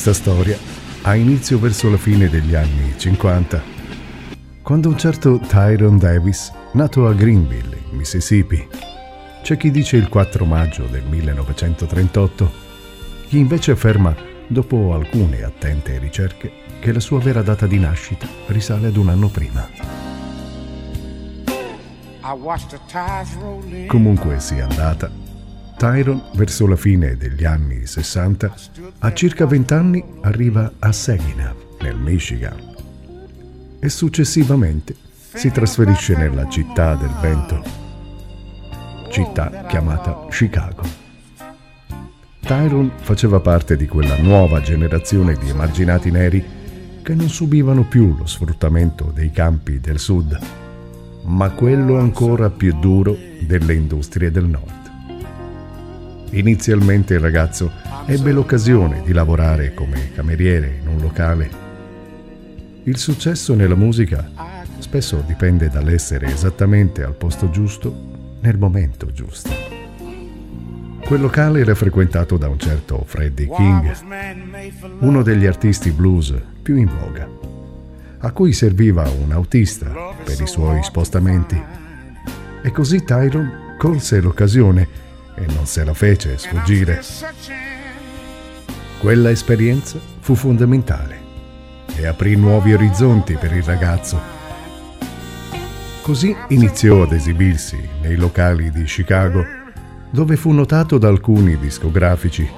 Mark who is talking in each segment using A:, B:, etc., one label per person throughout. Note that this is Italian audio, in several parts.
A: Questa storia ha inizio verso la fine degli anni 50, quando un certo Tyron Davis, nato a Greenville, Mississippi, c'è chi dice il 4 maggio del 1938, chi invece afferma, dopo alcune attente ricerche, che la sua vera data di nascita risale ad un anno prima. Comunque sia andata, Tyron, verso la fine degli anni 60, a circa 20 anni arriva a Saginaw, nel Michigan, e successivamente si trasferisce nella città del vento, città chiamata Chicago. Tyron faceva parte di quella nuova generazione di emarginati neri che non subivano più lo sfruttamento dei campi del sud, ma quello ancora più duro delle industrie del nord. Inizialmente il ragazzo ebbe l'occasione di lavorare come cameriere in un locale. Il successo nella musica spesso dipende dall'essere esattamente al posto giusto nel momento giusto. Quel locale era frequentato da un certo Freddie King, uno degli artisti blues più in voga, a cui serviva un autista per i suoi spostamenti. E così Tyron colse l'occasione e non se la fece sfuggire. Quella esperienza fu fondamentale e aprì nuovi orizzonti per il ragazzo. Così iniziò ad esibirsi nei locali di Chicago, dove fu notato da alcuni discografici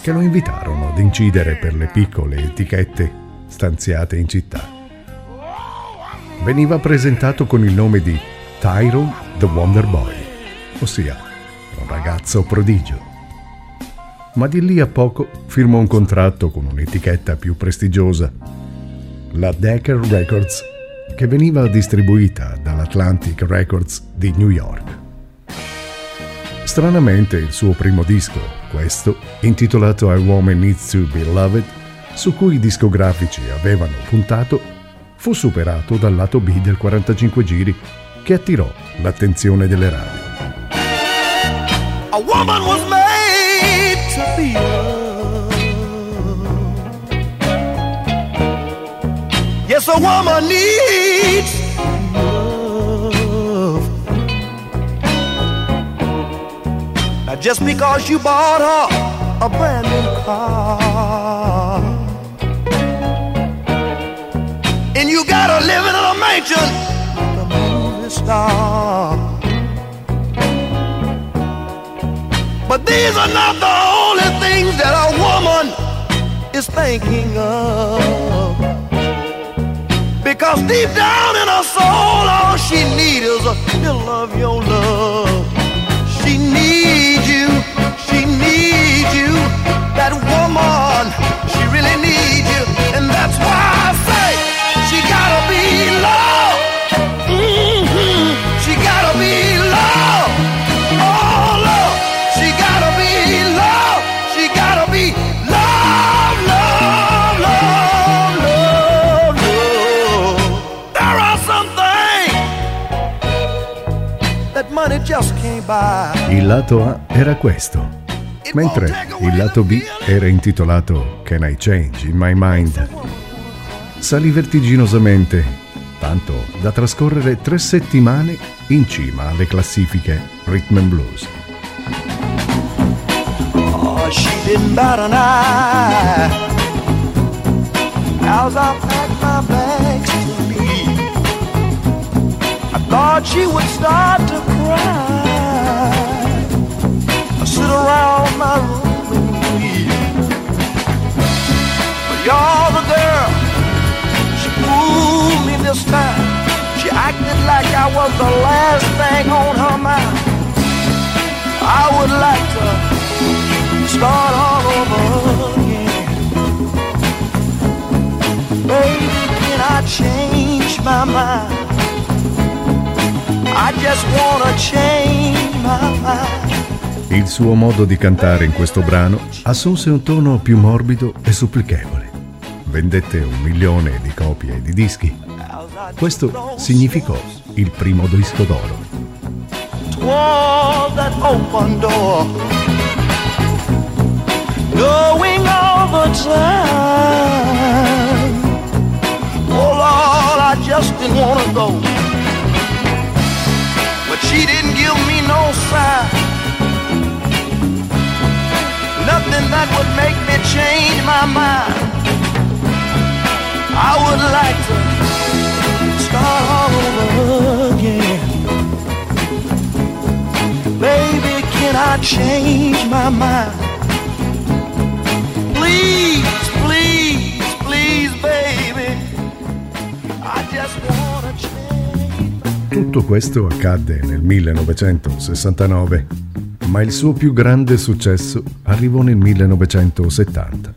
A: che lo invitarono ad incidere per le piccole etichette stanziate in città. Veniva presentato con il nome di Tyrone the Wonder Boy, ossia ragazzo prodigio. Ma di lì a poco firmò un contratto con un'etichetta più prestigiosa, la Decker Records, che veniva distribuita dall'Atlantic Records di New York. Stranamente il suo primo disco, questo, intitolato A Woman Needs to Be Loved, su cui i discografici avevano puntato, fu superato dal lato B del 45 giri che attirò l'attenzione delle radio.
B: A woman was made to be loved. Yes, a woman needs love. Now, just because you bought her a brand new car and you got her living in a mansion, the movie star. These are not the only things that a woman is thinking of. Because deep down in her soul, all she needs is a little of your love. She needs
A: Il lato A era questo, mentre il lato B era intitolato Can I Change in My Mind. Salì vertiginosamente, tanto da trascorrere tre settimane in cima alle classifiche Rhythm and Blues.
B: Oh, she didn't bat an eye. As I packed my bags to leave, I thought she would start to cry. Sit around my room and weep. But you're the girl. She fooled me this time. She acted like I was the last thing on her mind. I would like to start all over again. Baby, can I change my mind? I just wanna change my mind.
A: Il suo modo di cantare in questo brano assunse un tono più morbido e supplichevole. Vendette un milione di copie di dischi. Questo significò il primo disco d'oro.
B: Knowing all time. Oh Lord, I just didn't want to go. But she didn't give me no sign. That would make me change my mind. I would like to start all over again. Baby, can I change my mind? Please, please, please, baby. I just wanna change.
A: Tutto questo accadde nel 1969, ma il suo più grande successo arrivò nel 1970.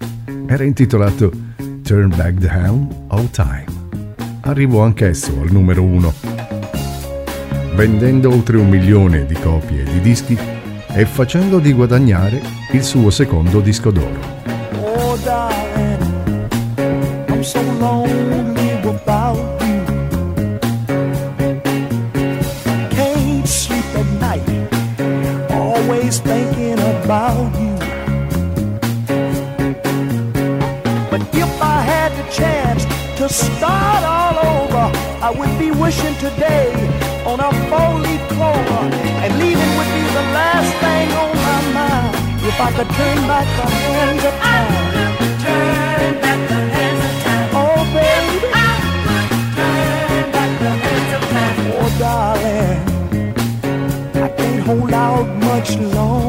A: Era intitolato Turn Back the Hand of Time. Arrivò anch'esso al numero uno, vendendo oltre un milione di copie di dischi e facendo di guadagnare il suo secondo disco d'oro.
B: Oh, today on a four-leaf clover, and leaving would be the last thing on my mind. If I could turn back the hands of time.
C: Turn back the hands of time.
B: Oh, baby.
C: Turn back the hands of time.
B: Oh, darling, I can't hold out much longer.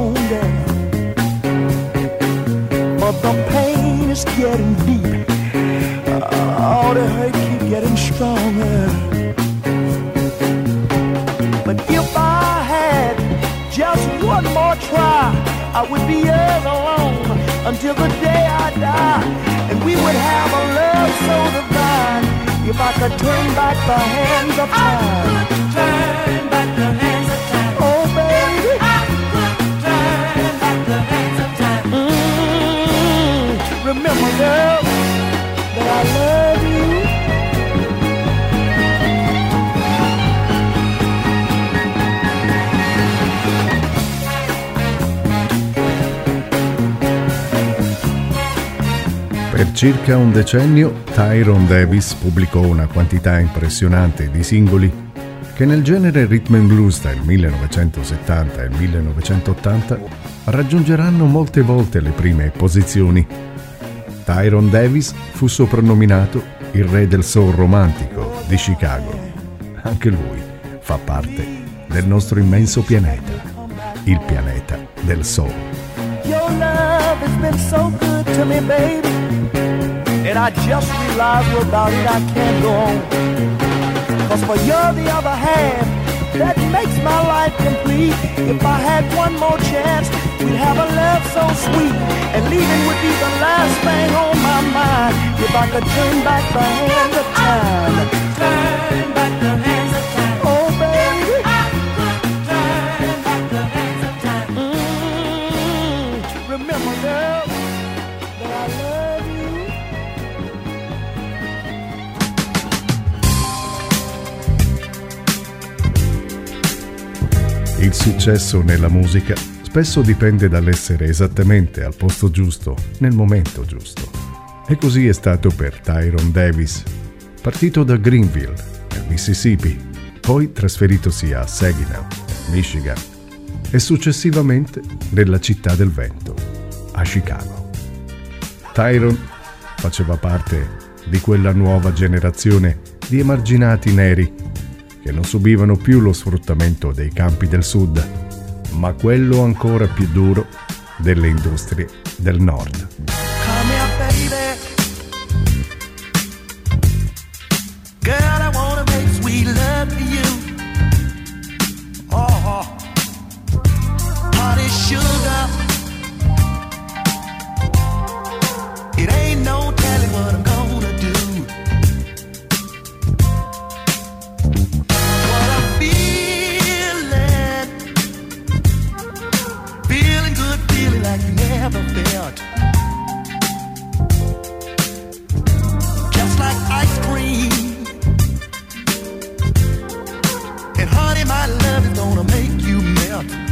B: I would be alone until the day I die. And we would have a love so divine if I could turn back the hands of time.
A: Per circa un decennio Tyrone Davis pubblicò una quantità impressionante di singoli che nel genere rhythm and blues tra il 1970 e il 1980 raggiungeranno molte volte le prime posizioni. Tyrone Davis fu soprannominato il re del soul romantico di Chicago. Anche lui fa parte del nostro immenso pianeta, il pianeta del soul.
B: Your love has been so good to me, baby. And I just realized without it I can't go on. Cause for you're the other half that makes my life complete. If I had one more chance, we'd have a love so sweet. And leaving would be the last thing on my mind. If I could turn back the hands of time.
C: Turn back the hands of time.
B: Oh, baby.
C: Turn back the hands of time.
B: Mm, remember, girl,
A: Il successo nella musica spesso dipende dall'essere esattamente al posto giusto, nel momento giusto. E così è stato per Tyrone Davis, partito da Greenville, nel Mississippi, poi trasferitosi a Saginaw, Michigan, e successivamente nella città del vento, a Chicago. Tyrone faceva parte di quella nuova generazione di emarginati neri che non subivano più lo sfruttamento dei campi del sud, ma quello ancora più duro delle industrie del nord. my love is gonna make you melt.